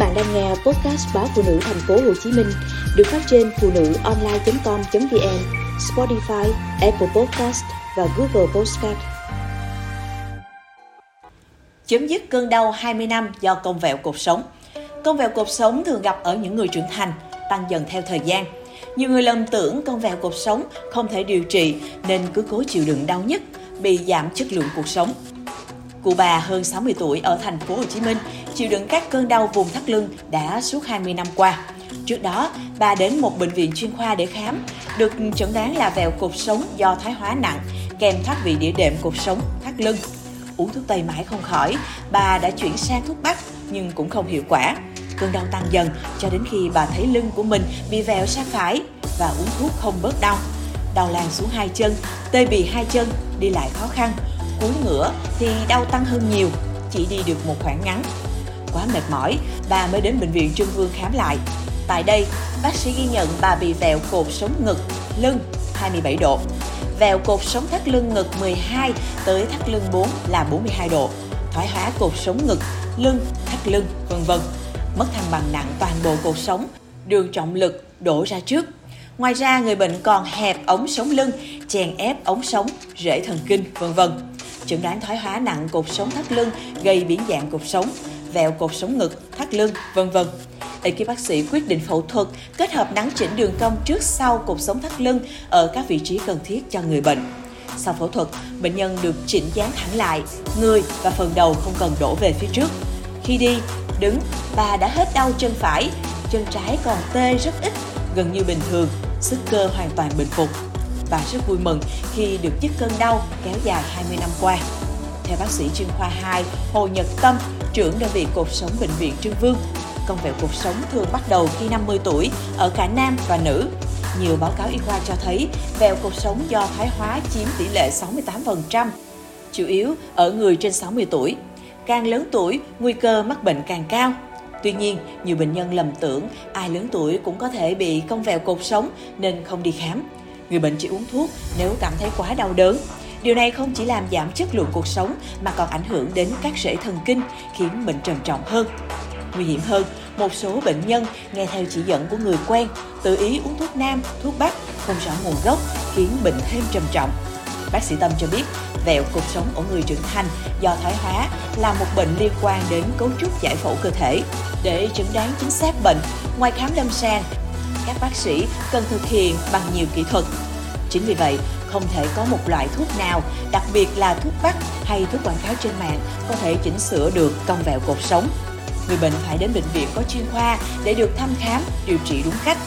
bạn đang nghe podcast báo phụ nữ thành phố Hồ Chí Minh được phát trên phụ nữ online.com.vn, Spotify, Apple Podcast và Google Podcast. Chấm dứt cơn đau 20 năm do cong vẹo cột sống. Cong vẹo cột sống thường gặp ở những người trưởng thành, tăng dần theo thời gian. Nhiều người lầm tưởng cong vẹo cột sống không thể điều trị nên cứ cố chịu đựng đau nhất, bị giảm chất lượng cuộc sống. Cụ bà hơn 60 tuổi ở thành phố Hồ Chí Minh chịu đựng các cơn đau vùng thắt lưng đã suốt 20 năm qua. Trước đó, bà đến một bệnh viện chuyên khoa để khám, được chẩn đoán là vẹo cột sống do thoái hóa nặng, kèm thoát vị đĩa đệm cột sống, thắt lưng. Uống thuốc tây mãi không khỏi, bà đã chuyển sang thuốc bắc nhưng cũng không hiệu quả. Cơn đau tăng dần cho đến khi bà thấy lưng của mình bị vẹo sang phải và uống thuốc không bớt đau. Đau lan xuống hai chân, tê bì hai chân, đi lại khó khăn, cúi ngửa thì đau tăng hơn nhiều, chỉ đi được một khoảng ngắn. Quá mệt mỏi, bà mới đến bệnh viện Trương Vương khám lại. Tại đây, bác sĩ ghi nhận bà bị vẹo cột sống ngực, lưng 27 độ, vẹo cột sống thắt lưng ngực 12 tới thắt lưng 4 là 42 độ, thoái hóa cột sống ngực, lưng, thắt lưng, vân vân. Mất thăng bằng nặng toàn bộ cột sống, đường trọng lực đổ ra trước. Ngoài ra, người bệnh còn hẹp ống sống lưng, chèn ép ống sống, rễ thần kinh, vân vân chẩn đoán thoái hóa nặng cột sống thắt lưng gây biến dạng cột sống, vẹo cột sống ngực, thắt lưng, vân vân. Ekip bác sĩ quyết định phẫu thuật kết hợp nắn chỉnh đường cong trước sau cột sống thắt lưng ở các vị trí cần thiết cho người bệnh. Sau phẫu thuật, bệnh nhân được chỉnh dáng thẳng lại, người và phần đầu không cần đổ về phía trước. Khi đi, đứng, bà đã hết đau chân phải, chân trái còn tê rất ít, gần như bình thường, sức cơ hoàn toàn bình phục và rất vui mừng khi được dứt cơn đau kéo dài 20 năm qua. Theo bác sĩ chuyên khoa 2 Hồ Nhật Tâm, trưởng đơn vị cột sống bệnh viện Trương Vương, công vẹo cuộc sống thường bắt đầu khi 50 tuổi ở cả nam và nữ. Nhiều báo cáo y khoa cho thấy vẹo cột sống do thoái hóa chiếm tỷ lệ 68%, chủ yếu ở người trên 60 tuổi. Càng lớn tuổi, nguy cơ mắc bệnh càng cao. Tuy nhiên, nhiều bệnh nhân lầm tưởng ai lớn tuổi cũng có thể bị cong vẹo cột sống nên không đi khám người bệnh chỉ uống thuốc nếu cảm thấy quá đau đớn. Điều này không chỉ làm giảm chất lượng cuộc sống mà còn ảnh hưởng đến các rễ thần kinh, khiến bệnh trầm trọng hơn. Nguy hiểm hơn, một số bệnh nhân nghe theo chỉ dẫn của người quen, tự ý uống thuốc nam, thuốc bắc không rõ nguồn gốc, khiến bệnh thêm trầm trọng. Bác sĩ Tâm cho biết, vẹo cột sống ở người trưởng thành do thoái hóa là một bệnh liên quan đến cấu trúc giải phẫu cơ thể. Để chẩn đoán chính xác bệnh, ngoài khám lâm sàng, các bác sĩ cần thực hiện bằng nhiều kỹ thuật. Chính vì vậy, không thể có một loại thuốc nào, đặc biệt là thuốc bắc hay thuốc quảng cáo trên mạng có thể chỉnh sửa được cong vẹo cột sống. Người bệnh phải đến bệnh viện có chuyên khoa để được thăm khám, điều trị đúng cách.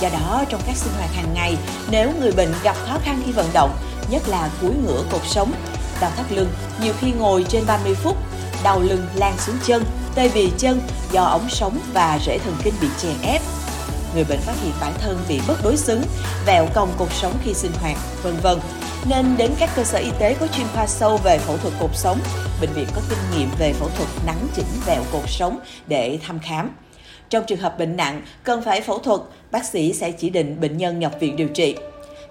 Do đó, trong các sinh hoạt hàng ngày, nếu người bệnh gặp khó khăn khi vận động, nhất là cúi ngửa cột sống, đau thắt lưng, nhiều khi ngồi trên 30 phút, đau lưng lan xuống chân, tê bì chân do ống sống và rễ thần kinh bị chèn ép, người bệnh phát hiện bản thân bị bất đối xứng, vẹo cong cột sống khi sinh hoạt, vân vân nên đến các cơ sở y tế có chuyên khoa sâu về phẫu thuật cột sống, bệnh viện có kinh nghiệm về phẫu thuật nắn chỉnh vẹo cột sống để thăm khám. Trong trường hợp bệnh nặng, cần phải phẫu thuật, bác sĩ sẽ chỉ định bệnh nhân nhập viện điều trị.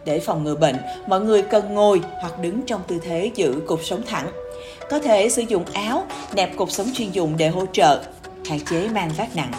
Để phòng ngừa bệnh, mọi người cần ngồi hoặc đứng trong tư thế giữ cột sống thẳng. Có thể sử dụng áo, nẹp cột sống chuyên dụng để hỗ trợ, hạn chế mang vác nặng.